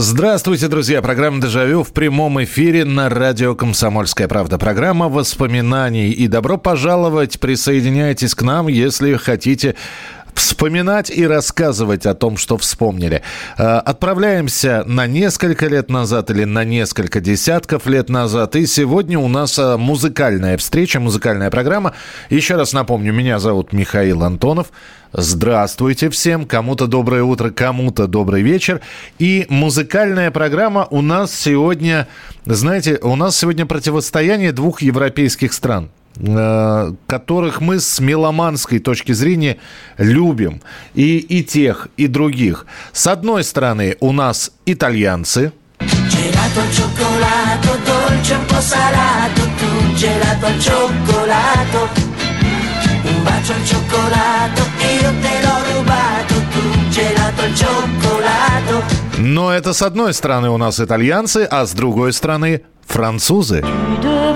Здравствуйте, друзья. Программа «Дежавю» в прямом эфире на радио «Комсомольская правда». Программа воспоминаний. И добро пожаловать, присоединяйтесь к нам, если хотите вспоминать и рассказывать о том, что вспомнили. Э, Отправляемся на несколько лет назад или на несколько десятков лет назад. И сегодня у нас э, музыкальная встреча, музыкальная программа. Еще раз напомню, меня зовут Михаил Антонов. Здравствуйте всем. Кому-то доброе утро, кому-то добрый вечер. И музыкальная программа у нас сегодня, знаете, у нас сегодня противостояние двух европейских стран э, которых мы с меломанской точки зрения любим. И, и тех, и других. С одной стороны, у нас итальянцы. Gelato bacio al cioccolato, io te l'ho rubato, tu gelato al cioccolato. Но это с одной стороны у нас итальянцы, а с другой стороны французы. Tu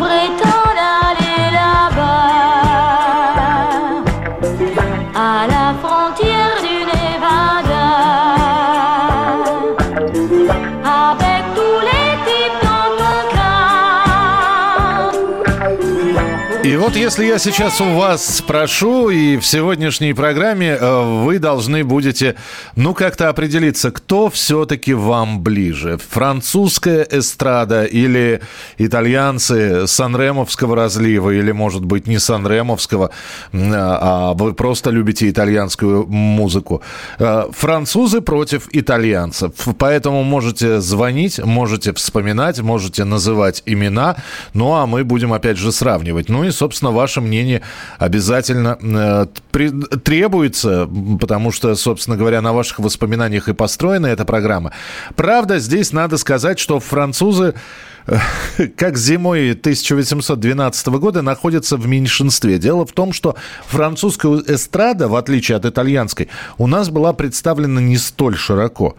вот если я сейчас у вас спрошу, и в сегодняшней программе э, вы должны будете, ну, как-то определиться, кто все-таки вам ближе? Французская эстрада или итальянцы Санремовского разлива, или, может быть, не Санремовского, м, а вы просто любите итальянскую музыку? Э, Французы против итальянцев. Поэтому можете звонить, можете вспоминать, можете называть имена, ну, а мы будем, опять же, сравнивать. Ну и, собственно, ваше мнение обязательно э, требуется, потому что, собственно говоря, на ваших воспоминаниях и построена эта программа. Правда, здесь надо сказать, что французы как зимой 1812 года находятся в меньшинстве. Дело в том, что французская эстрада, в отличие от итальянской, у нас была представлена не столь широко.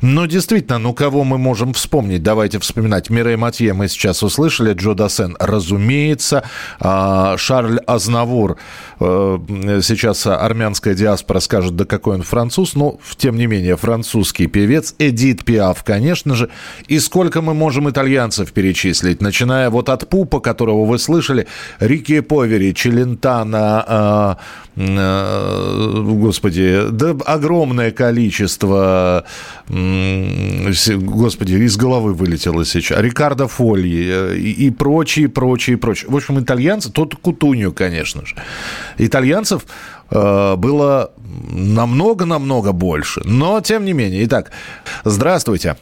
Но действительно, ну кого мы можем вспомнить? Давайте вспоминать. Мирей Матье мы сейчас услышали, Джо Дассен, разумеется, а, Шарль Азнавур. Э, Сейчас армянская диаспора скажет, да какой он француз, но тем не менее французский певец. Эдит Пиаф, конечно же. И сколько мы можем итальянцев перечислить, начиная вот от Пупа, которого вы слышали, Рики Повери, Челентана, э, э, господи, да огромное количество, с- господи, из головы вылетело сейчас, Рикардо Фольи э, и, и прочие, прочие, прочие. В общем, итальянцы, тот Кутунью, конечно же. Итальянцев э, было намного-намного больше. Но, тем не менее. Итак, здравствуйте.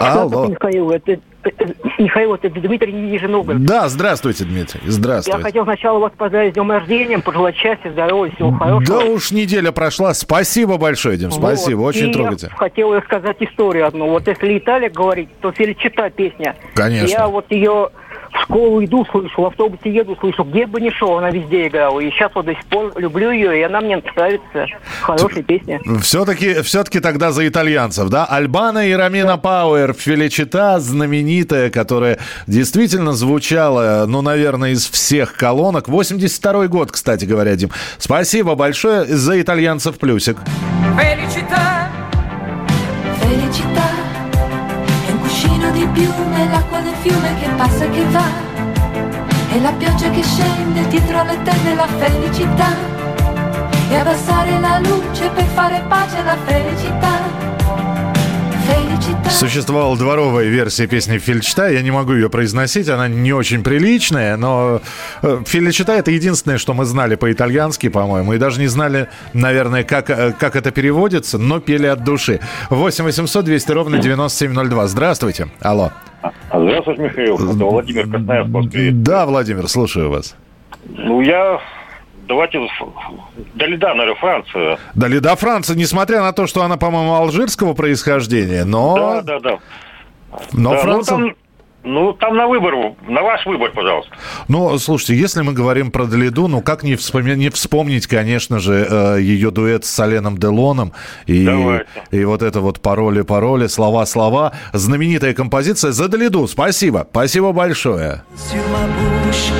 Алло. Михаил, это, это- Михаил, это Дмитрий Нижегород. Да, здравствуйте, Дмитрий. Я Здравствуйте. хотел сначала вас поздравить с днем рождения, пожелать счастья, здоровья, всего хорошего. Да уж неделя прошла. Спасибо большое, Дим. Вот. Спасибо, очень И трогательно. Я хотел рассказать историю одну. Вот если Италия говорить, то Феличита песня. Конечно. Я вот ее в школу иду, слышу, в автобусе еду, слышу, где бы ни шел, она везде играла. И сейчас вот до сих пор люблю ее, и она мне нравится. Хорошая песня. Все-таки, все-таки тогда за итальянцев, да? Альбана и Рамина Пауэр, Феличита знаменитая, которая действительно звучала, ну, наверное, из всех колонок. 82-й год, кстати говоря, Дим. Спасибо большое за итальянцев плюсик. Felicità, Felicità è un cuscino di l'acqua del fiume che passa e che va. È la pioggia che scende dietro le tende la felicità. E abbassare la luce per fare pace alla felicità. Существовала дворовая версия песни Феличита. Я не могу ее произносить, она не очень приличная, но э, Феличита это единственное, что мы знали по-итальянски, по-моему, и даже не знали, наверное, как, э, как это переводится, но пели от души. 8 800 200 ровно 9702. Здравствуйте. Алло. Здравствуйте, Михаил. Это Владимир Красноярск, Москве. Да, Владимир, слушаю вас. Ну, я... Давайте... Далида, наверное, Франция. Да, Лида Франция, несмотря на то, что она, по-моему, алжирского происхождения, но, Да, да, да. но Да, ну, Франция... там Ну, там на выбор, на ваш выбор, пожалуйста. Ну, слушайте, если мы говорим про Далиду, ну как не, вспоми- не вспомнить, конечно же, э, ее дуэт с Соленом Делоном и, Давайте. и вот это вот пароли-пароли, слова-слова. Знаменитая композиция за Далиду. Спасибо. Спасибо большое. sur ma bouche,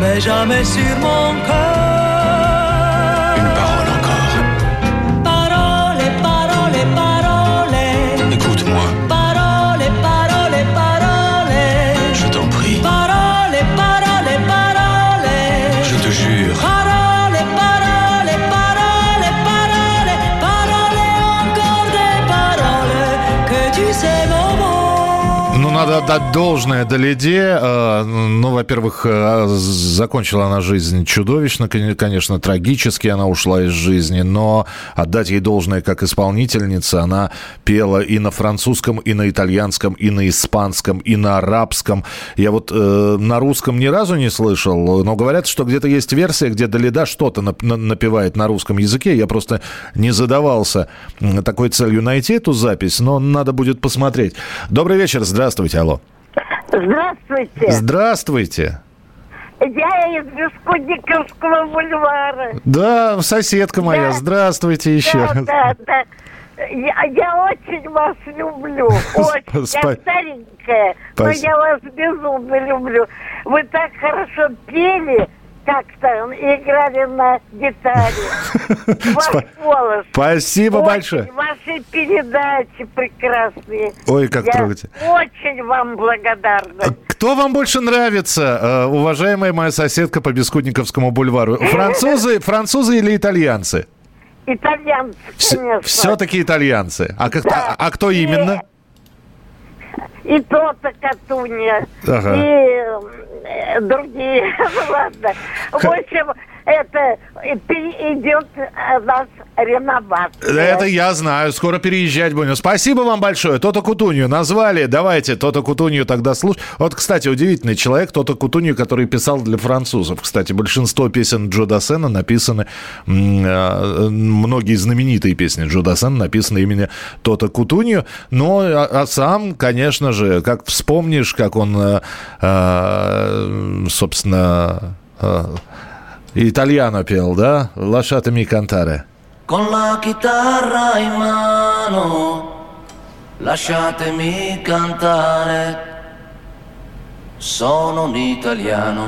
mais jamais sur mon cœur. Надо отдать должное Далиде. Э, Ну, во-первых, э, закончила она жизнь чудовищно, кон- конечно, трагически она ушла из жизни, но отдать ей должное как исполнительница. Она пела и на французском, и на итальянском, и на испанском, и на арабском. Я вот э, на русском ни разу не слышал, но говорят, что где-то есть версия, где Далида что-то нап- на- напевает на русском языке. Я просто не задавался такой целью найти эту запись, но надо будет посмотреть. Добрый вечер, здравствуйте, алло. Здравствуйте. Здравствуйте. Я из Бескудниковского бульвара. Да, соседка моя, Да. здравствуйте еще Да, раз. да, да. Я, я очень вас люблю. Очень. Спа- Я старенькая, но Спасибо. я вас безумно люблю. Вы так хорошо пели, как-то играли на гитаре. Ваш голос. Спасибо Очень большое. Ваши передачи прекрасные. Ой, как Я трогательно. очень вам благодарна. Кто вам больше нравится, э, уважаемая моя соседка по Бескудниковскому бульвару? Французы, французы или итальянцы? Итальянцы, конечно. Все-таки итальянцы. А, как- Да. а- а кто именно? И то-то Катунья, Ага. и э, другие. Ладно. В общем, это идет э, нас реновация. Это я знаю, скоро переезжать будем. Спасибо вам большое. Тота Кутунью назвали. Давайте Тота Кутунью тогда слушать. Вот, кстати, удивительный человек, Тота Кутунью, который писал для французов. Кстати, большинство песен Джо Дассена написаны, э, многие знаменитые песни Джо Дассена написаны именно Тота Кутунью. Но, а, а сам, конечно же, как вспомнишь, как он, э, собственно, э, итальяно пел, да? «Лошатами кантаре». Con la chitarra in mano, lasciatemi cantare. Sono un italiano.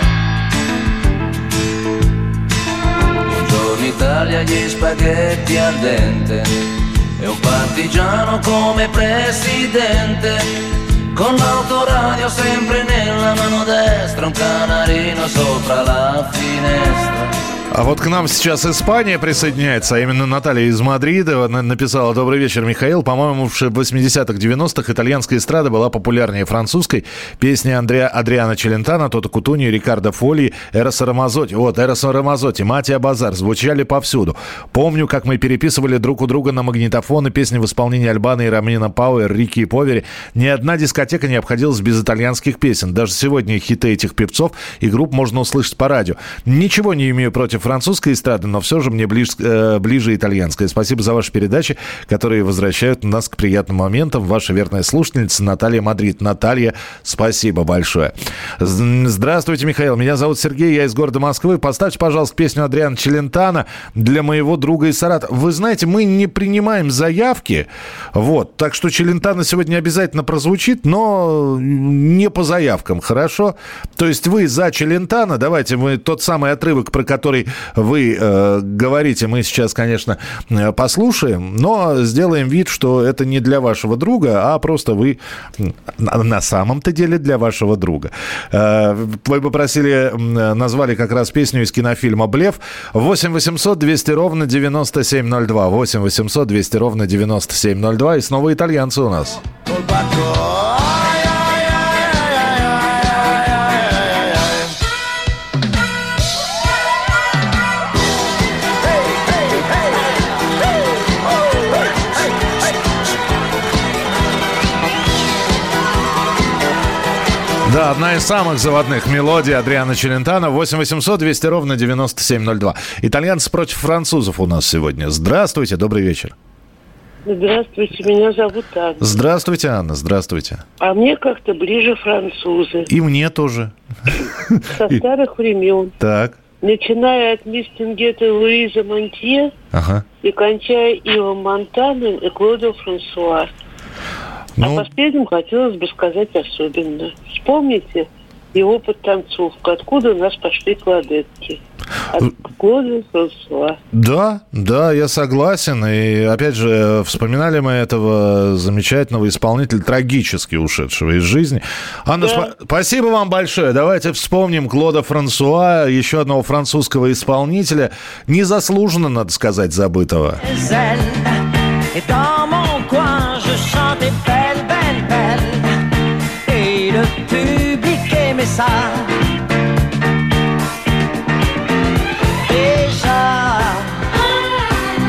Buongiorno Italia, gli spaghetti al dente. E un partigiano come presidente. con l'autoradio sempre nella mano destra, un canarino sopra la finestra. А вот к нам сейчас Испания присоединяется, а именно Наталья из Мадрида на- написала «Добрый вечер, Михаил». По-моему, в 80-х, 90-х итальянская эстрада была популярнее французской. Песни Андреа, Адриана Челентано, Тота Кутуни, Рикардо Фоли, Эроса Рамазотти. Вот, Эроса Рамазотти, Матия Базар звучали повсюду. Помню, как мы переписывали друг у друга на магнитофоны песни в исполнении Альбана и Рамина Пауэр, Рики и Повери. Ни одна дискотека не обходилась без итальянских песен. Даже сегодня хиты этих певцов и групп можно услышать по радио. Ничего не имею против французской эстрады, но все же мне ближе, э, ближе итальянская. Спасибо за ваши передачи, которые возвращают нас к приятным моментам. Ваша верная слушательница Наталья Мадрид. Наталья, спасибо большое. Здравствуйте, Михаил. Меня зовут Сергей, я из города Москвы. Поставьте, пожалуйста, песню Адриана Челентана для моего друга из Саратова. Вы знаете, мы не принимаем заявки, вот, так что Челентана сегодня обязательно прозвучит, но не по заявкам, хорошо? То есть вы за Челентана, давайте мы тот самый отрывок, про который вы э, говорите, мы сейчас, конечно, э, послушаем, но сделаем вид, что это не для вашего друга, а просто вы на самом-то деле для вашего друга. Э, Вы попросили, назвали как раз песню из кинофильма «Блеф». 8 800 200 ровно 9702. 8 800 200 ровно 9702. И снова итальянцы у нас. Да, одна из самых заводных мелодий Адриана Челентана. 8 800 200 ровно 9702. Итальянцы против французов у нас сегодня. Здравствуйте, добрый вечер. Здравствуйте, меня зовут Анна. Здравствуйте, Анна, здравствуйте. А мне как-то ближе французы. И мне тоже. Со старых времен. Так, Начиная от и Луиза Монтье ага. и кончая Ивом Монтаном и Клодом Франсуа. А Ну, последним хотелось бы сказать особенно. Вспомните его подтанцовку, откуда у нас пошли кладетки. От Клода Франсуа. да, да, я согласен. И опять же, вспоминали мы этого замечательного исполнителя, трагически ушедшего из жизни. Анна, Да. спа- спасибо вам большое. Давайте вспомним Клода Франсуа, еще одного французского исполнителя, незаслуженно, надо сказать, забытого. Je chantais belle, belle, belle. Et le public aimait ça. Déjà,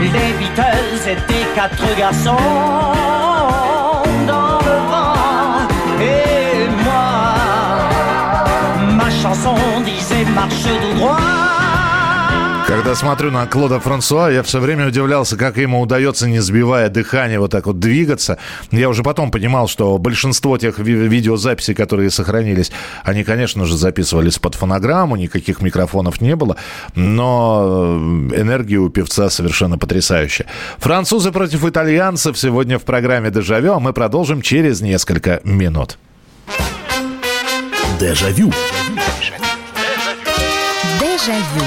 les Beatles étaient quatre garçons dans le vent. Et moi, ma chanson disait marche tout droit. Когда смотрю на Клода Франсуа, я все время удивлялся, как ему удается, не сбивая дыхание, вот так вот двигаться. Я уже потом понимал, что большинство тех ви- видеозаписей, которые сохранились, они, конечно же, записывались под фонограмму, никаких микрофонов не было, но э, энергия у певца совершенно потрясающая. Французы против итальянцев сегодня в программе «Дежавю», а мы продолжим через несколько минут. Дежавю. Дежавю.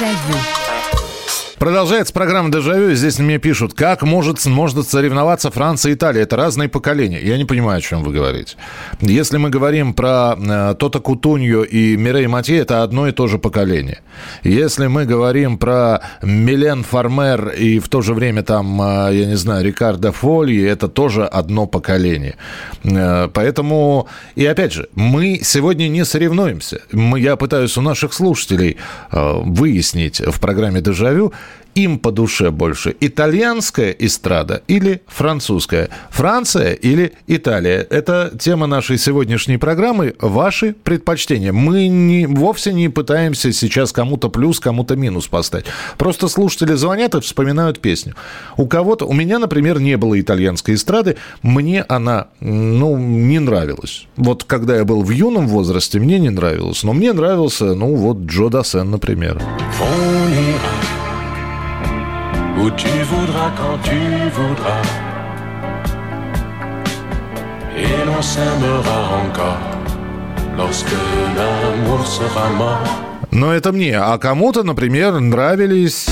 Jaillot. Продолжается программа «Дежавю». Здесь мне пишут, как может, может соревноваться Франция и Италия. Это разные поколения. Я не понимаю, о чем вы говорите. Если мы говорим про э, Тота Кутунью и Мирей Матье, это одно и то же поколение. Если мы говорим про Милен Фармер и в то же время там, э, я не знаю, Рикардо Фольи, это тоже одно поколение. Э, поэтому, и опять же, мы сегодня не соревнуемся. Мы, я пытаюсь у наших слушателей э, выяснить в программе «Дежавю», им по душе больше итальянская эстрада или французская? Франция или Италия? Это тема нашей сегодняшней программы. Ваши предпочтения. Мы не, вовсе не пытаемся сейчас кому-то плюс, кому-то минус поставить. Просто слушатели звонят и вспоминают песню. У кого-то, у меня, например, не было итальянской эстрады. Мне она, ну, не нравилась. Вот когда я был в юном возрасте, мне не нравилось. Но мне нравился, ну, вот Джо Дассен, например. Ira où tu voudras quand tu voudras. Et l'on s'aimera encore lorsque l'amour sera mort. Но это мне. А кому-то, например, нравились...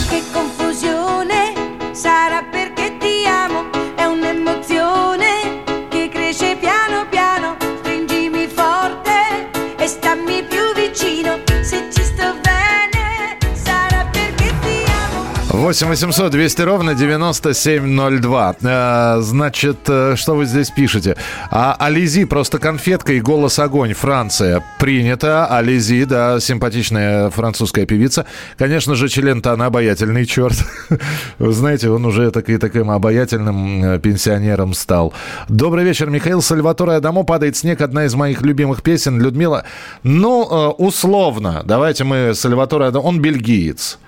8 800 200 ровно 9702. Э, Значит, э, что вы здесь пишете? А Ализи просто конфетка и голос огонь. Франция. Принято. Ализи, да, симпатичная французская певица. Конечно же, член-то она обаятельный черт. Вы знаете, он уже так, таким обаятельным э, пенсионером стал. Добрый вечер, Михаил Сальваторе Адамо. «Падает снег» одна из моих любимых песен. Людмила, ну, условно, давайте мы Сальваторе он бельгиец.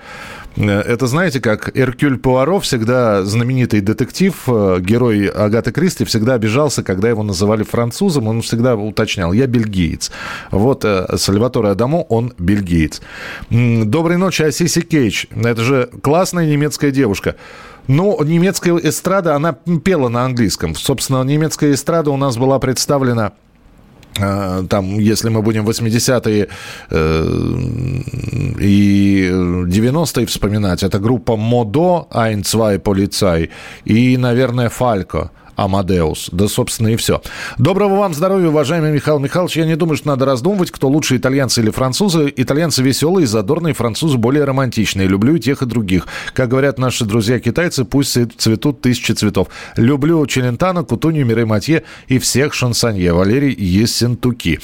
Э, Это, знаете, как Эркюль Пуаро, всегда знаменитый детектив, э, герой Агаты Кристи, всегда обижался, когда его называли французом, он всегда уточнял, я бельгиец. Вот э, Сальваторе Адамо, он бельгиец. Доброй ночи, Асиси Кейдж. Это же классная немецкая девушка. Ну, немецкая эстрада, она пела на английском. Собственно, немецкая эстрада у нас была представлена там, если мы будем 80-е э, и 90-е вспоминать, это группа Модо, Ein, Полицай и, наверное, Фалько. Амадеус. Да, собственно, и все. Доброго вам здоровья, уважаемый Михаил Михайлович. Я не думаю, что надо раздумывать, кто лучше, итальянцы или французы. Итальянцы веселые, задорные, французы более романтичные. Люблю и тех, и других. Как говорят наши друзья-китайцы, пусть цветут тысячи цветов. Люблю Челентано, Кутунью, Мирей Матье и всех шансонье. Валерий Ессентуки.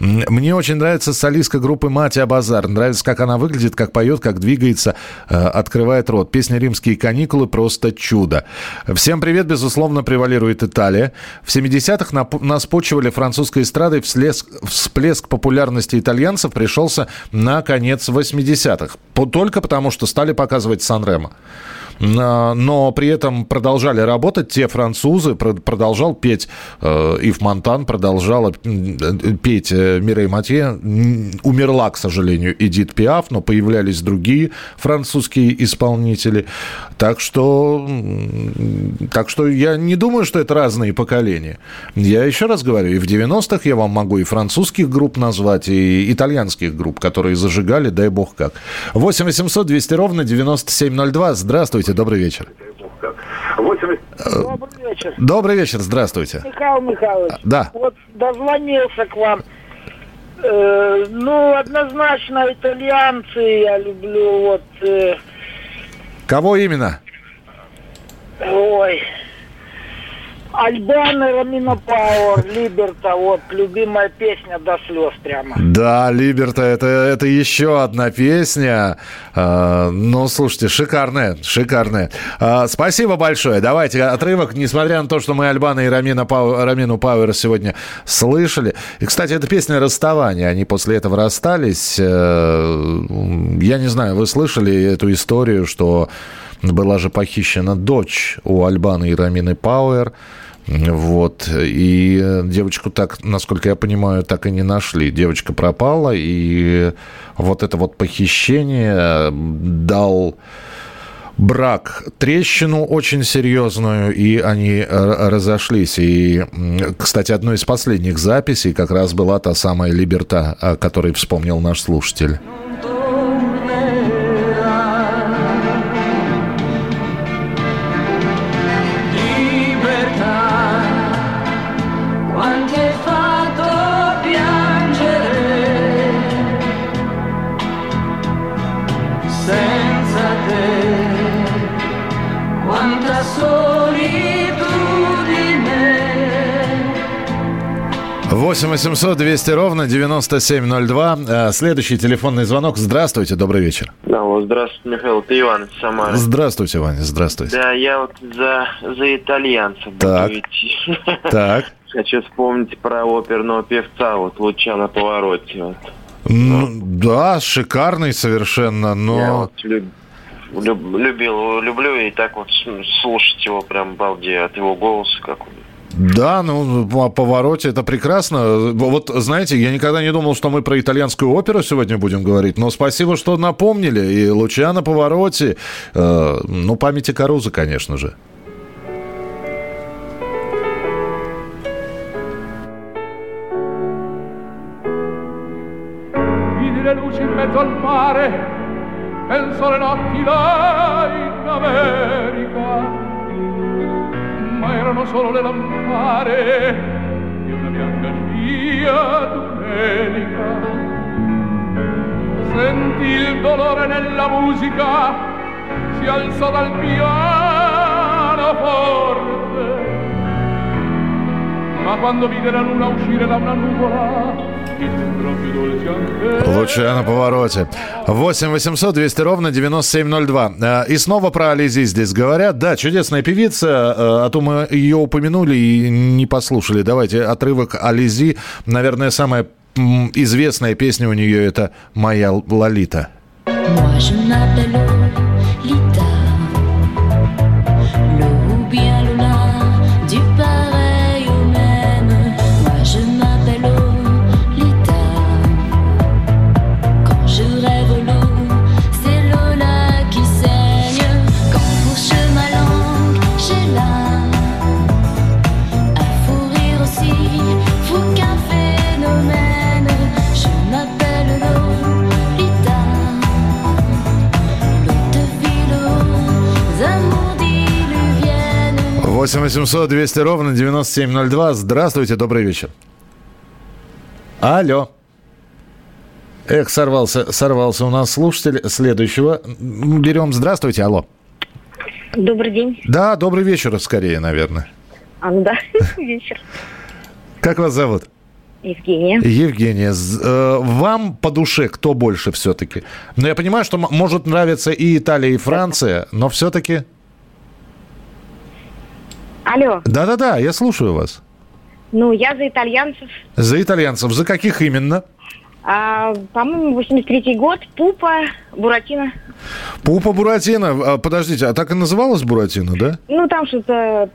Мне очень нравится солистка группы Матя Базар. Нравится, как она выглядит, как поет, как двигается, э, открывает рот. Песня «Римские каникулы» просто чудо. Всем привет, безусловно, превалирует Италия. В 70-х нас почивали французской эстрадой. Всплеск, всплеск популярности итальянцев пришелся на конец 80-х. Только потому, что стали показывать Сан-Ремо но при этом продолжали работать те французы, продолжал петь э, Ив Монтан, продолжала петь э, Мирей Матье. Умерла, к сожалению, Эдит Пиаф, но появлялись другие французские исполнители. Так что, так что я не думаю, что это разные поколения. Я еще раз говорю, и в 90-х я вам могу и французских групп назвать, и итальянских групп, которые зажигали, дай бог как. 8 800 200 ровно 9702. Здравствуйте. Здравствуйте, добрый вечер. Добрый вечер. Добрый вечер, здравствуйте. Михаил Михайлович. Да. Вот дозвонился к вам. Э, ну, однозначно итальянцы я люблю. Вот. Э... Кого именно? Ой. Альбана Рамина Пауэр, Либерта, вот, любимая песня до слез прямо. Да, Либерта, это, это еще одна песня. А, ну, слушайте, шикарная, шикарная. А, спасибо большое. Давайте отрывок, несмотря на то, что мы Альбана и Рамина Пау, Рамину Пауэр сегодня слышали. И, кстати, это песня расставания. Они после этого расстались. Э, я не знаю, вы слышали эту историю, что была же похищена дочь у Альбана и Рамины Пауэр. Вот. И девочку так, насколько я понимаю, так и не нашли. Девочка пропала, и вот это вот похищение дал брак трещину очень серьезную, и они разошлись. И, кстати, одной из последних записей как раз была та самая «Либерта», о которой вспомнил наш слушатель. 8 800 200 ровно 9702. Э, следующий телефонный звонок. Здравствуйте, добрый вечер. Алло, здравствуйте, Михаил, это Иван из Самары. Здравствуйте, Ваня, здравствуйте. Да, я вот за, за итальянцев так. Так. Хочу вспомнить про оперного певца, вот Луча на повороте. Вот. Ну, да, шикарный совершенно, но... Я вот люб, люб, любил, люблю и так вот слушать его прям балдею от его голоса, как он да, ну, по повороте это прекрасно. Вот, знаете, я никогда не думал, что мы про итальянскую оперу сегодня будем говорить, но спасибо, что напомнили. И Лучано повороте, э, ну, памяти Каруза, конечно же. penso alle notti là in America erano solo le lampare di una bianca scia domenica. Sentì il dolore nella musica, si alzò dal piano forte. Ma quando vide la luna uscire da una nuvola, Лучше на повороте. 8 800 200 ровно 9702. Э, и снова про Ализи здесь говорят. Да, чудесная певица. Э, а то мы ее упомянули и не послушали. Давайте отрывок Ализи. Наверное, самая известная песня у нее это «Моя Лолита». Moi, 8 800 200 ровно 9702. Здравствуйте, добрый вечер. Алло. Эх, сорвался, сорвался у нас слушатель. Следующего берем. Здравствуйте, алло. Добрый день. Да, добрый вечер скорее, наверное. А, ну да, вечер. Как вас зовут? Евгения. Евгения, э, вам по душе кто больше все-таки? Ну, я понимаю, что может нравиться и Италия, и Франция, но все-таки... Алло, Да-да-да, я слушаю вас. ну я за итальянцев. За итальянцев. За каких именно? А, по-моему, 83-й год, Пупа, Буратино. Пупа Буратино. А, Подождите, а так и называлась Буратино, да? Ну, там что-то...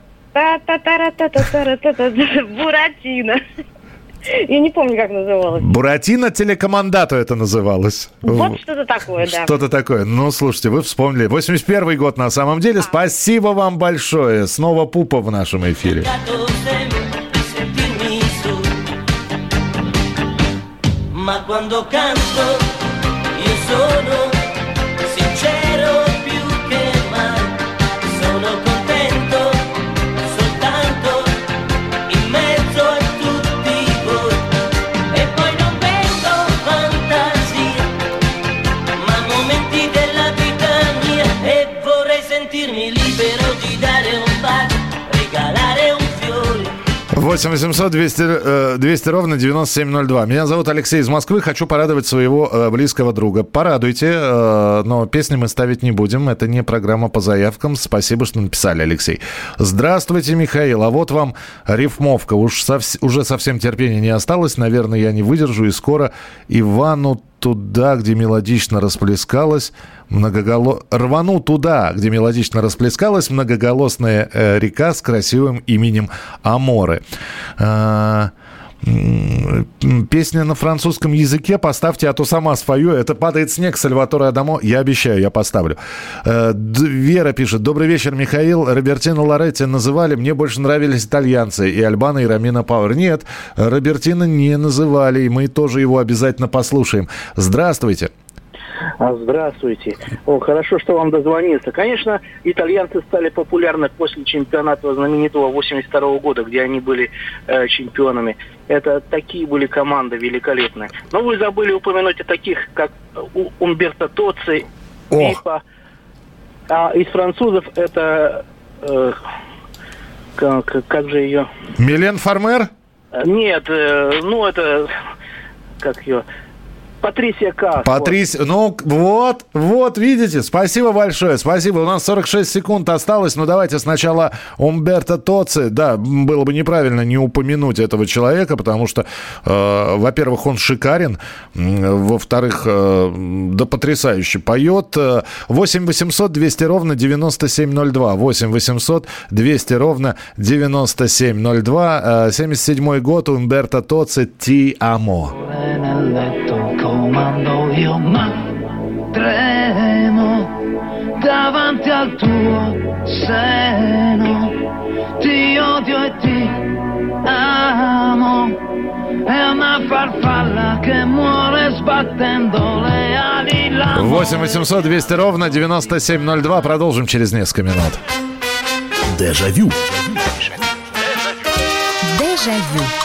Буратино. Я не помню, как называлось. Буратино телекомандато это называлось. Вот что-то такое, да. Что-то такое. Ну, слушайте, вы вспомнили. 81 год на самом деле. Спасибо вам большое. Снова Пупа в нашем эфире. Ma quando canto io sono 8 800 200, э, 200 ровно 9702. Меня зовут Алексей из Москвы. Хочу порадовать своего э, близкого друга. Порадуйте, э, но песни мы ставить не будем. Это не программа по заявкам. Спасибо, что написали, Алексей. Здравствуйте, Михаил. А вот вам рифмовка. Уж совс- уже совсем терпения не осталось. Наверное, я не выдержу. И скоро Ивану туда, где мелодично расплескалась многогало... Рвану туда, где мелодично расплескалась многоголосная э, река с красивым именем Аморы. А, м, Песня на французском языке поставьте, а то сама спою. Это «Падает снег» Сальватора Адамо. Я обещаю, я поставлю. Э, Вера пишет. Добрый вечер, Михаил. Робертино Лоретти называли. Мне больше нравились итальянцы. И Альбана, и Рамина Пауэр. Нет, Робертино не называли. И мы тоже его обязательно послушаем. Здравствуйте. А, Здравствуйте. О, хорошо, что вам дозвонился. Конечно, итальянцы стали популярны после чемпионата знаменитого 82 года, где они были э, чемпионами. Это такие были команды великолепные. Но вы забыли упомянуть о таких, как У- Умберто Тоци, Пипа. А из французов это... э, как, как же ее... Милен Фармер? Нет, э, ну это... Как ее... Патрисия Кас. Патрис, ну вот, вот, видите, спасибо большое, спасибо. У нас 46 секунд осталось, но давайте сначала Умберто Тоци. Да, было бы неправильно не упомянуть этого человека, потому что, э, во-первых, он шикарен, во-вторых, э, да потрясающе поет. Э, 8 800 200 ровно 9702, 8 800 200 ровно 9702, Э, 77 год, Умберто Тоци «Ти Амо». Comando io ma tremo davanti al tuo seno ti odio e ti amo è una farfalla che muore sbattendo le ali la 8 800 200 ровно 9702. Продолжим через несколько минут. Дежавю. Дежавю. Про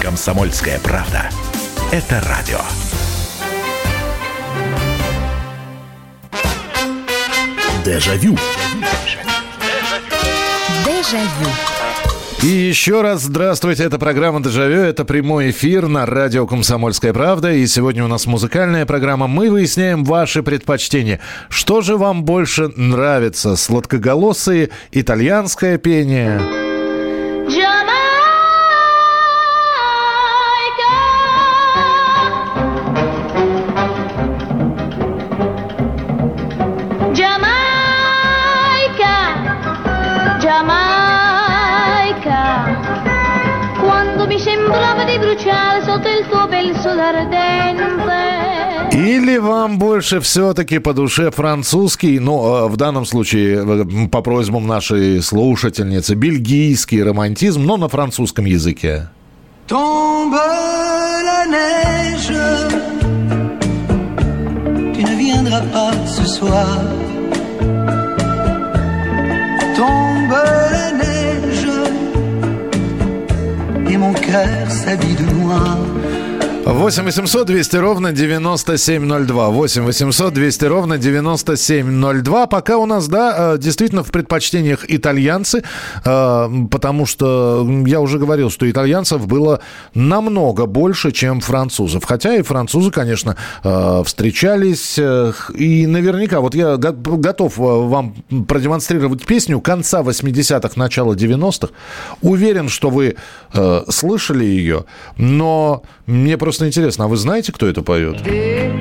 Комсомольская правда. Это радио. Дежавю. Дежавю. И еще раз здравствуйте, это программа «Дежавю», это прямой эфир на радио «Комсомольская правда». И сегодня у нас музыкальная программа. Мы выясняем ваши предпочтения. Что же вам больше нравится? Сладкоголосые, итальянское пение? Или вам больше все-таки по душе французский, ну, э, в данном случае, э, по просьбам нашей слушательницы, бельгийский романтизм, но на французском языке? Mon cœur s'habille de noir. 8 800 200 ровно 9702. 8 800 200 ровно 9702. Пока у нас, да, э, действительно в предпочтениях итальянцы, э, потому что я уже говорил, что итальянцев было намного больше, чем французов. Хотя и французы, конечно, э, встречались. И наверняка, вот я го- готов вам продемонстрировать песню конца 80-х, начала 90-х. Уверен, что вы слышали ее, но мне просто интересно, а вы знаете, кто это поет? Des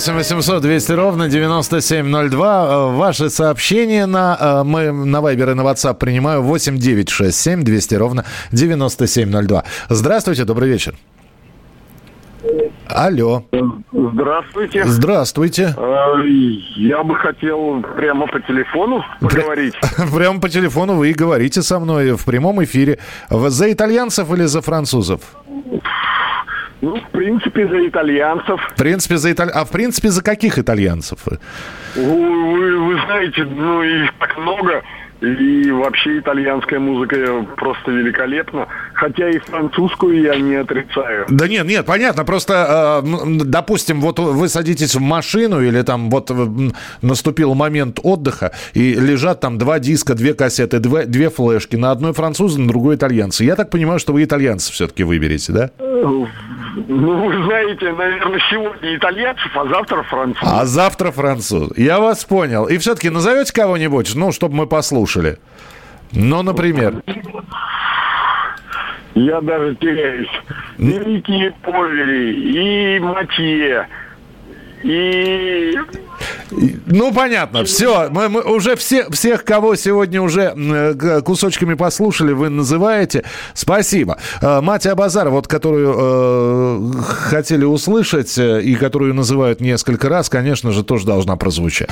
8 800 200 ровно 9702. Э, Ваши сообщения на, э, мы на Вайбер и на WhatsApp принимаю 8 967 200 ровно 9702. Здравствуйте, добрый вечер. Алло. Здравствуйте. Здравствуйте. Э, Я бы хотел прямо по телефону поговорить. Прямо по телефону вы и говорите со мной в прямом эфире. За итальянцев или за французов? Ну, в принципе, за итальянцев. В принципе, за италь... А в принципе, за каких итальянцев? Вы, вы- вы знаете, ну, их так много. И вообще итальянская музыка просто великолепна. Хотя и французскую я не отрицаю. Да нет, нет, понятно. Просто, э, допустим, вот вы садитесь в машину или там вот м, наступил момент отдыха и лежат там два диска, две кассеты, две, две флешки. На одной французы, на другой итальянцы. Я так понимаю, что вы итальянцев все-таки выберете, да? Ну, вы знаете, наверное, сегодня итальянцев, а завтра французов. А завтра француз. Я вас понял. И все-таки назовете кого-нибудь, ну, чтобы мы послушали. Ну, например. Я даже теряюсь. Великие повери и Матье, и... Ну, понятно, все. Мы, мы уже все, всех, кого сегодня уже кусочками послушали, вы называете. Спасибо. Э, Мать Абазар, вот которую э, хотели услышать э, и которую называют несколько раз, конечно же, тоже должна прозвучать.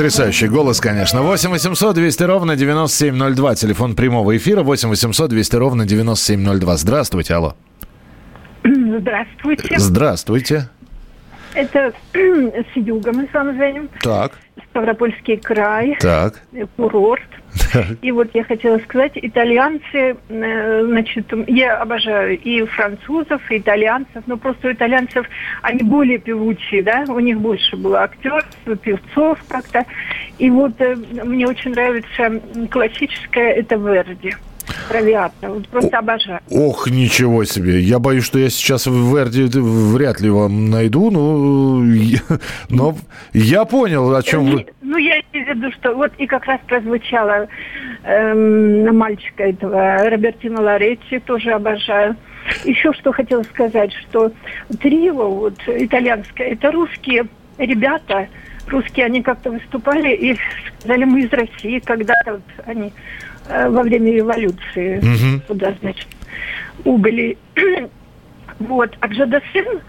Потрясающий голос, конечно. 8 800 200 ровно 9702. Телефон прямого эфира 8 800 200 ровно 9702. Здравствуйте, алло. Здравствуйте. Здравствуйте. Это с юга мы с вами звоним. Так, Ставропольский край. так. Курорт. И вот я хотела сказать, итальянцы, э, значит, я обожаю и французов, и итальянцев, но просто у итальянцев они более певучие, да, у них больше было актеров, певцов как-то. И вот э, мне очень нравится классическое, это Верди. Травиата. Вот просто обожаю. Ох, ничего себе. Я боюсь, что я сейчас в Верди вряд ли вам найду, но, я- но я понял, о чем вы... Ну, я имею в виду, что вот и как раз прозвучало эм, мальчика этого Робертино Лоретти, тоже обожаю. Еще что хотела сказать, что трио вот итальянское, это русские ребята, русские, они как-то выступали и сказали, мы из России, когда-то вот они во время революции Мгм. туда, значит, убыли. вот, а Джадасин,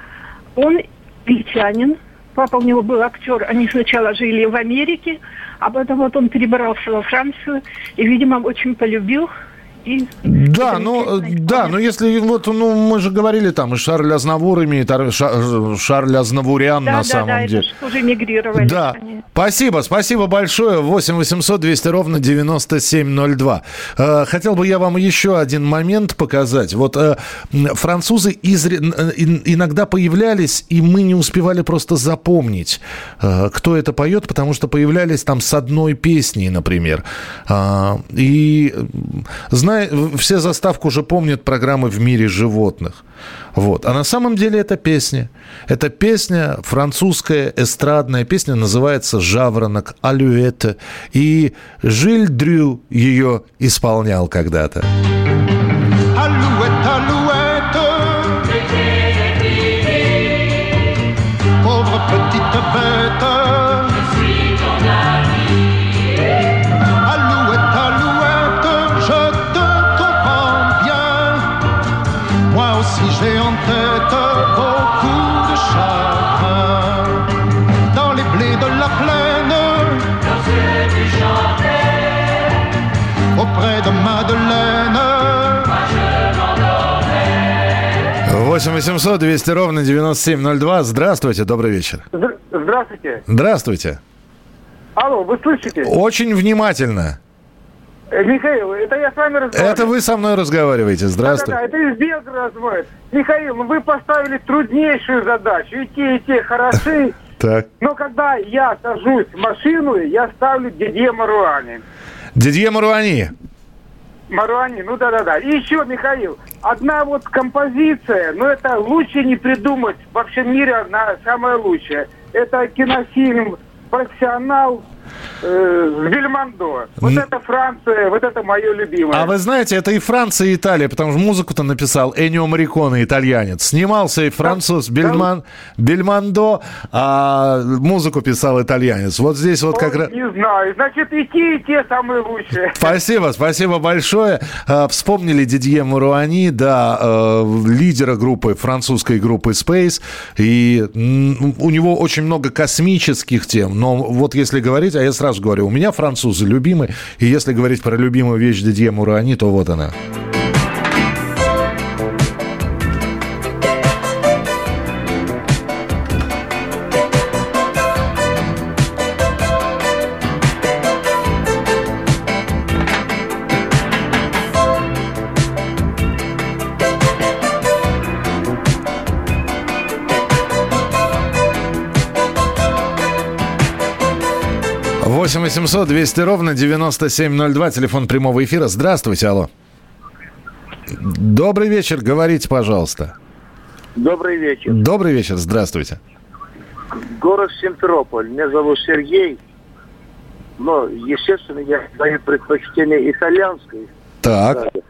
он англичанин, папа у него был актер, они сначала жили в Америке, а потом вот он перебрался во Францию и, видимо, очень полюбил артист. Да, ну, э, да, но если вот, ну, мы же говорили там, и Шарль Азнавур имеет, Ар- Ша- Шарль Азнавурян да, на да, самом да, деле. же тоже мигрировали. Да. они. Спасибо, спасибо большое. 8 800 200 ровно 9702. Э, Хотел бы я вам еще один момент показать. Вот э, французы изре- ин- иногда появлялись, и мы не успевали просто запомнить, кто это поет, потому что появлялись там с одной песней, например. А, И м, зная, все заставку уже помнят программы «В мире животных». Вот. А на самом деле это песня. Это песня, французская эстрадная песня, называется «Жаворонок Алюэта». И Жиль Дрю ее исполнял когда-то. 8 800 200 ровно 9702. Здравствуйте, добрый вечер. Здра- Здравствуйте. Здравствуйте. Алло, вы слышите? Очень внимательно. Э, Михаил, это я с вами разговариваю. Это вы со мной разговариваете. Здравствуйте. Да-да-да, это из Белгорода звонит. Михаил, ну вы поставили труднейшую задачу. И те, и те хороши. Так. Но когда я сажусь в машину, я ставлю Дидье Маруани. Дидье Маруани. Маруани, ну да-да-да. И еще, Михаил, одна вот композиция, но это лучше не придумать во всем мире, одна самая лучшая. Это кинофильм «Профессионал» э, Бельмондо. Вот М. это Франция, вот это мое любимое. А вы знаете, это и Франция, и Италия, потому что музыку-то написал Энио Мариконе, итальянец. Снимался и француз Бельман, Бельмондо, а музыку писал итальянец. Вот здесь вот как Ой, раз... Не знаю. Значит, и те, и те самые лучшие. Спасибо, спасибо большое. А, Вспомнили Дидье Муруани, да, э, лидера группы, французской группы Space. И у него очень много космических тем. Но вот если говорить, а я сразу говорю, у меня французы любимые. И если говорить про любимую вещь Дидье Муруани, то вот она. Восемь 800 200 ровно 9702, телефон прямого эфира. Здравствуйте, алло. Добрый вечер, говорите, пожалуйста. Добрый вечер. Добрый вечер, здравствуйте. Город Симферополь. Меня зовут Сергей. Но, естественно, я даю предпочтение итальянской. Так. эстраде.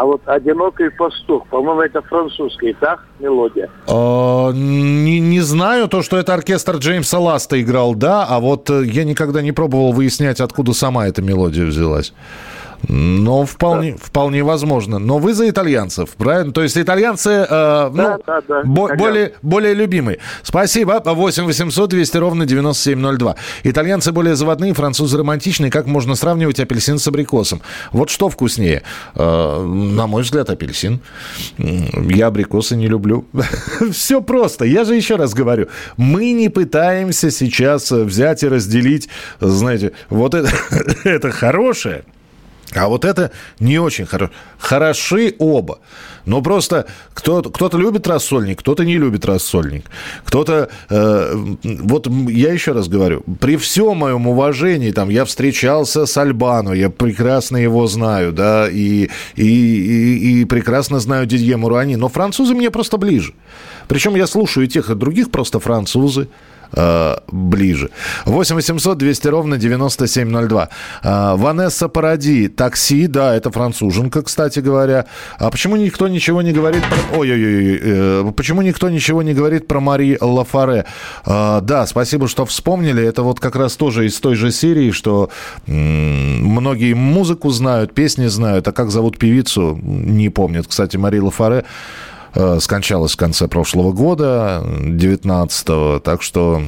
А вот «Одинокий пастух», по-моему, это французский, так, мелодия? Э, Не, не знаю, то, что это оркестр Джеймса Ласта играл, да, а вот э, я никогда не пробовал выяснять, откуда сама эта мелодия взялась. Но вполне, вполне возможно. Но вы за итальянцев, правильно? То есть итальянцы э, ну, да, да, бо- итальянцы. более, более любимые. Спасибо. 8 800 200 ровно 9702. Итальянцы более заводные, французы романтичные. Как можно сравнивать апельсин с абрикосом? Вот что вкуснее? Э, на мой взгляд, апельсин. Я абрикосы не люблю. Все просто. Я же еще раз говорю. Мы не пытаемся сейчас взять и разделить, знаете, вот это, это хорошее, а вот это не очень хорошо. Хороши оба. Но просто кто-то, кто-то любит рассольник, кто-то не любит рассольник. Кто-то... э, вот я еще раз говорю, при всем моем уважении, там, я встречался с Альбано, я прекрасно его знаю, да, и, и, и, и прекрасно знаю Дидье Муруани, но французы мне просто ближе. Причем я слушаю и тех, и других, просто французы э, ближе. 8 800 200 ровно 9702. Э, Ванесса Паради, такси, да, это француженка, кстати говоря. А почему никто ничего не говорит про... Ой-ой-ой, э, почему никто ничего не говорит про Мари Лафаре? Э, да, спасибо, что вспомнили. Это вот как раз тоже из той же серии, что м, многие музыку знают, песни знают, а как зовут певицу, не помнят. Кстати, Мари Лафаре скончалась в конце прошлого года, 19-го, так что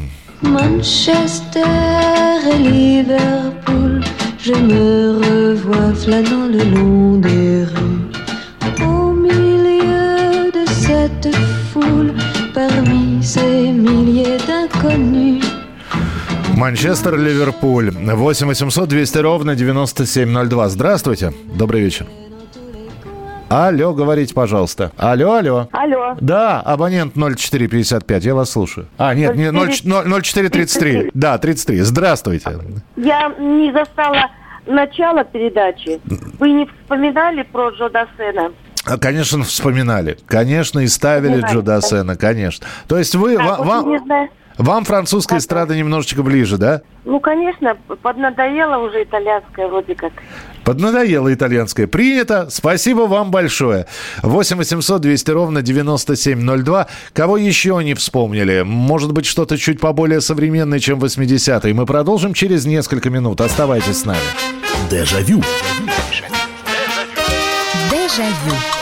je me revois flânant le long des rues. Au milieu de cette foule, parmi ces milliers d'inconnus. Манчестер, Ливерпуль. 8 800 200 ровно 9702. Здравствуйте. Добрый вечер. Алло, говорите, пожалуйста. Алло, алло. Алло. Да, абонент 0455, я вас слушаю. А, нет, не 0, 0433. Да, 33. Здравствуйте. Я не застала начало передачи. Вы не вспоминали про Джо Дассена? А, Конечно, вспоминали. Конечно, и ставили Джо Дассена, конечно. То есть вы, Так, вам, не. Вам французская эстрада немножечко ближе, да? Ну, конечно, поднадоело уже итальянское вроде как. Поднадоело итальянское. Принято. Спасибо вам большое. 8 800 200 ровно 9702. Кого еще не вспомнили? Может быть, что-то чуть поболее современное, чем 80-е. Мы продолжим через несколько минут. Оставайтесь с нами. Дежавю. Дежавю.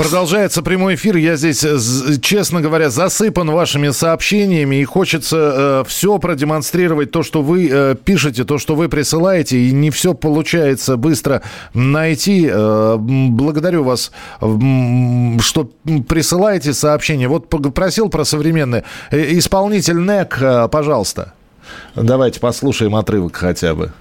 Продолжается прямой эфир. Я здесь, э, честно говоря, засыпан вашими сообщениями. И хочется все продемонстрировать, то, что вы э, пишете, то, что вы присылаете. И не все получается быстро найти. Э, благодарю вас, м, что присылаете сообщения. Вот попросил про современное. Э, Исполнитель НЭК, э, пожалуйста. Давайте послушаем отрывок хотя бы.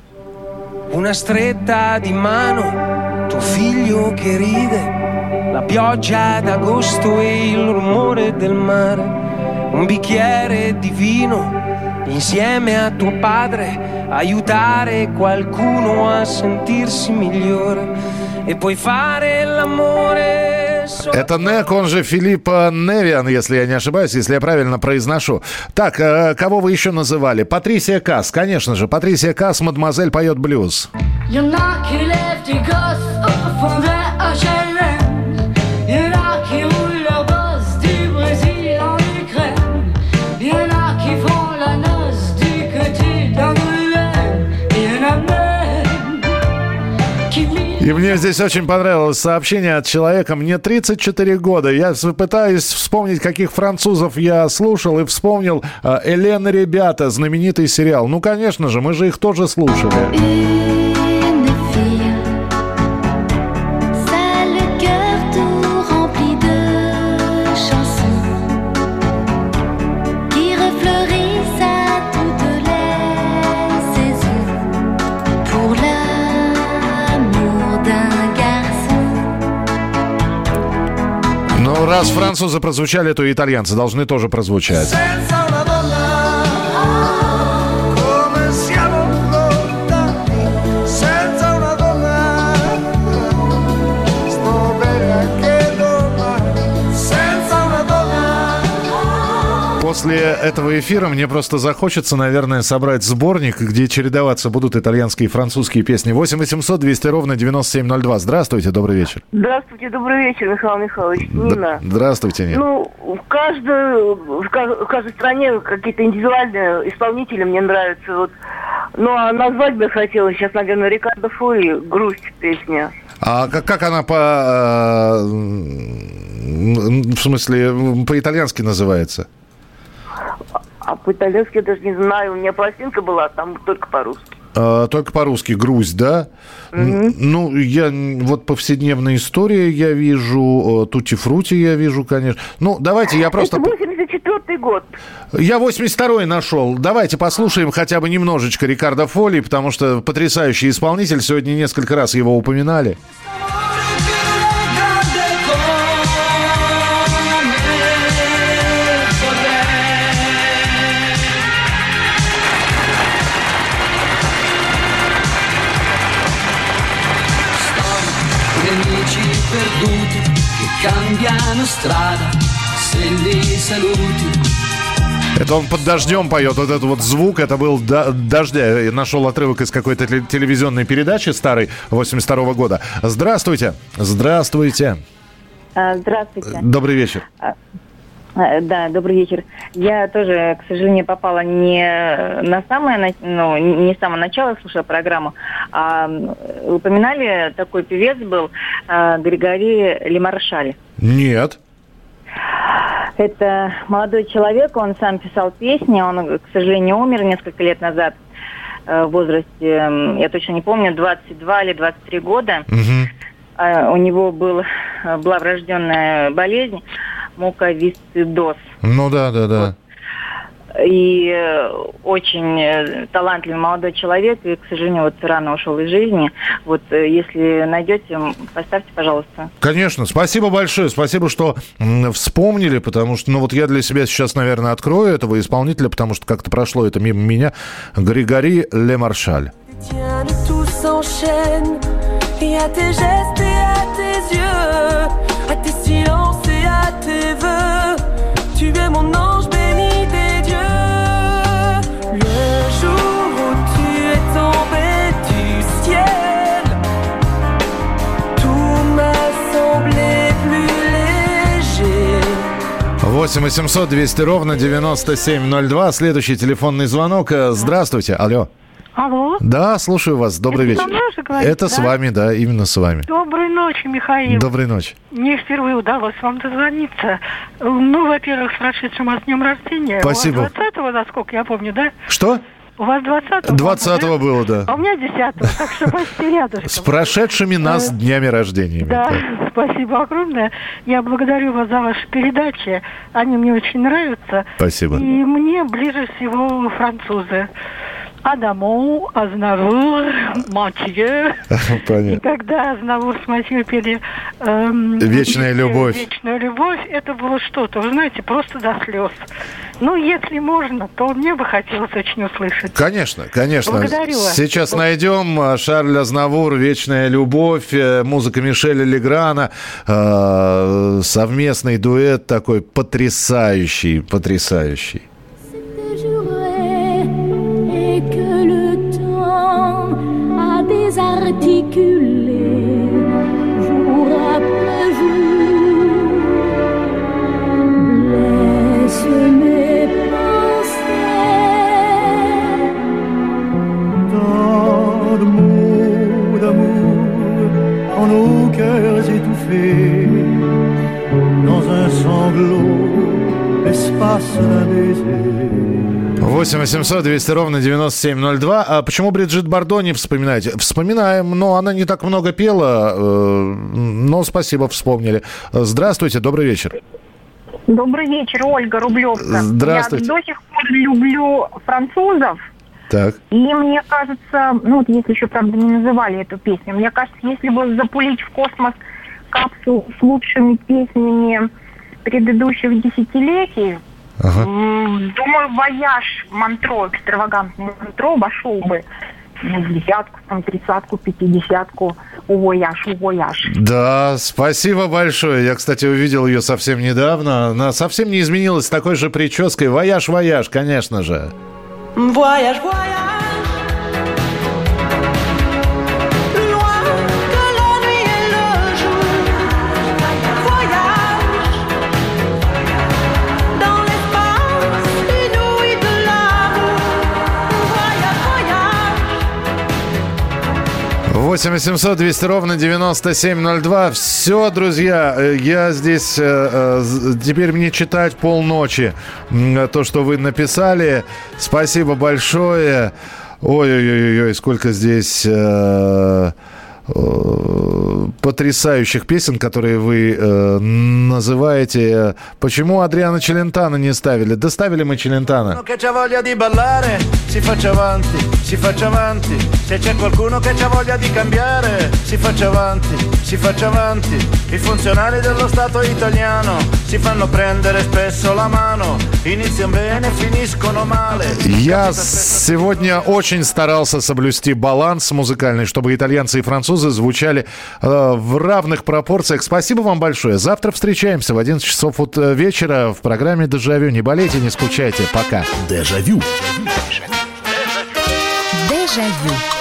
Una stretta di mano, tuo figlio che ride, la pioggia d'agosto e il rumore del mare, un bicchiere di vino insieme a tuo padre, aiutare qualcuno a sentirsi migliore e puoi fare l'amore Это Нек, он же Филипп Невиан, если я не ошибаюсь, если я правильно произношу. Так, э, кого вы еще называли? Патрисия Касс, конечно же. Патрисия Касс, мадемуазель, поет блюз. Y en И мне здесь очень понравилось сообщение от человека. Мне 34 года. Я пытаюсь вспомнить, каких французов я слушал, и вспомнил э, «Элен ребята», знаменитый сериал. Ну, конечно же, мы же их тоже слушали. Французы прозвучали, то и итальянцы должны тоже прозвучать. После этого эфира мне просто захочется, наверное, собрать сборник, где чередоваться будут итальянские и французские песни. 8 800 200 ровно 9702. Здравствуйте, добрый вечер. Здравствуйте, добрый вечер, Михаил Михайлович. Нина. Здравствуйте, Нина. Ну, в каждой, в ка- в каждой стране какие-то индивидуальные исполнители мне нравятся. Вот. Ну, а назвать бы хотела сейчас, наверное, Рикардо Фури «Грусть» песня. А как, как она по... э, В смысле, по-итальянски называется? А по-итальянски я даже не знаю. У меня пластинка была, а там только по-русски. Э, Только по-русски «Грусть», да? Н- Ну, я вот повседневная история я вижу, Тути-фрути я вижу, конечно. Ну, давайте я просто... Это 84 год. Я 82-й нашел. Давайте послушаем хотя бы немножечко Рикардо Фоли, потому что потрясающий исполнитель. Сегодня несколько раз его упоминали. Cambiano strada, se li saluti. Это он под дождем поет. Вот этот вот звук, это был до- дождя. Я нашел отрывок из какой-то теле- телевизионной передачи старой 82 года. Здравствуйте. Здравствуйте. А, Здравствуйте. Добрый вечер. А, Да, добрый вечер. Я тоже, к сожалению, попала не на самое, ну, не с самого начала слушала программу, а упоминали, такой певец был а, Григорий Лемаршаль. Нет. Это молодой человек, он сам писал песни, он, к сожалению, умер несколько лет назад э, в возрасте, я точно не помню, 22 или 23 года. А, У него был, э, была врожденная болезнь, муковисцидоз. Ну да, да, да. И э, очень э, талантливый молодой человек, и, к сожалению, вот рано ушел из жизни. Вот э, если найдете, поставьте, пожалуйста. Конечно, спасибо большое, спасибо, что вспомнили, потому что, ну вот я для себя сейчас, наверное, открою этого исполнителя, потому что как-то прошло это мимо меня. Григори Лемаршаль. Tiens, le tout s'enchaîne. Et à tes gestes et à tes yeux, à tes silences tes vœux, tu es mon ange béni des dieux. Le jour où tu es tombé du ciel, tout m'a semblé plus léger. 8 800 200 ровно 9702. Следующий телефонный звонок. Э, Здравствуйте. Алло. Алло. Да, слушаю вас. Добрый Это вечер. говорите, Это с да? вами, да, именно с вами. Доброй ночи, Михаил. Доброй ночи. Мне впервые удалось вам дозвониться. Ну, во-первых, с прошедшим вас днем рождения. Спасибо. У вас 20-го, насколько я помню, да? Что? У вас 20-го? 20-го было, да. А у меня 10-го, так что почти рядышком. С прошедшими нас Э, днями рождения. Да, спасибо огромное. Я благодарю вас за ваши передачи. Они мне очень нравятся. Спасибо. И мне ближе всего французы. Адамо, Азнавур, Матье. И Понятно. когда Азнавур с Матье пели эм, Вечная любовь. «Вечную любовь», это было что-то, вы знаете, просто до слез. Ну, если можно, то мне бы хотелось очень услышать. Конечно, конечно. Благодарю вас. Сейчас найдем э, Шарль Азнавур «Вечная любовь», э, музыка Мишеля Леграна, э, совместный дуэт такой потрясающий, потрясающий. 8 800 200 ровно 9702. А почему Бриджит Бардо не вспоминаете? Вспоминаем, но она не так много пела, э, но спасибо, вспомнили. Здравствуйте, добрый вечер. Добрый вечер, Ольга Рублевка. Здравствуйте. Я до сих пор люблю французов. Так. И мне кажется, ну вот если еще, правда, не называли эту песню, мне кажется, если бы запулить в космос капсулу с лучшими песнями предыдущих десятилетий, м, думаю, вояж Монтро, экстравагантный Монтро вошел бы десятку, там, тридцатку, пятидесятку, вояж, вояж. Да, спасибо большое. Я, кстати, увидел ее совсем недавно. Она совсем не изменилась с такой же прической. Вояж-вояж, конечно же. Voyage, voyage. 8 800 200 ровно 9702. Все, друзья, э, я здесь... э, э, Теперь мне читать полночи то, что вы написали. Спасибо большое. Ой-ой-ой, сколько здесь... э, э, потрясающих песен, которые вы э, называете. Почему Адриана Челентана не ставили? Да ставили мы Челентана. Я сегодня очень старался соблюсти баланс музыкальный, чтобы итальянцы и французы французы звучали э, в равных пропорциях. Спасибо вам большое. Завтра встречаемся в 11 часов э, вечера в программе «Дежавю». Не болейте, не скучайте. Пока. Дежавю. Дежавю.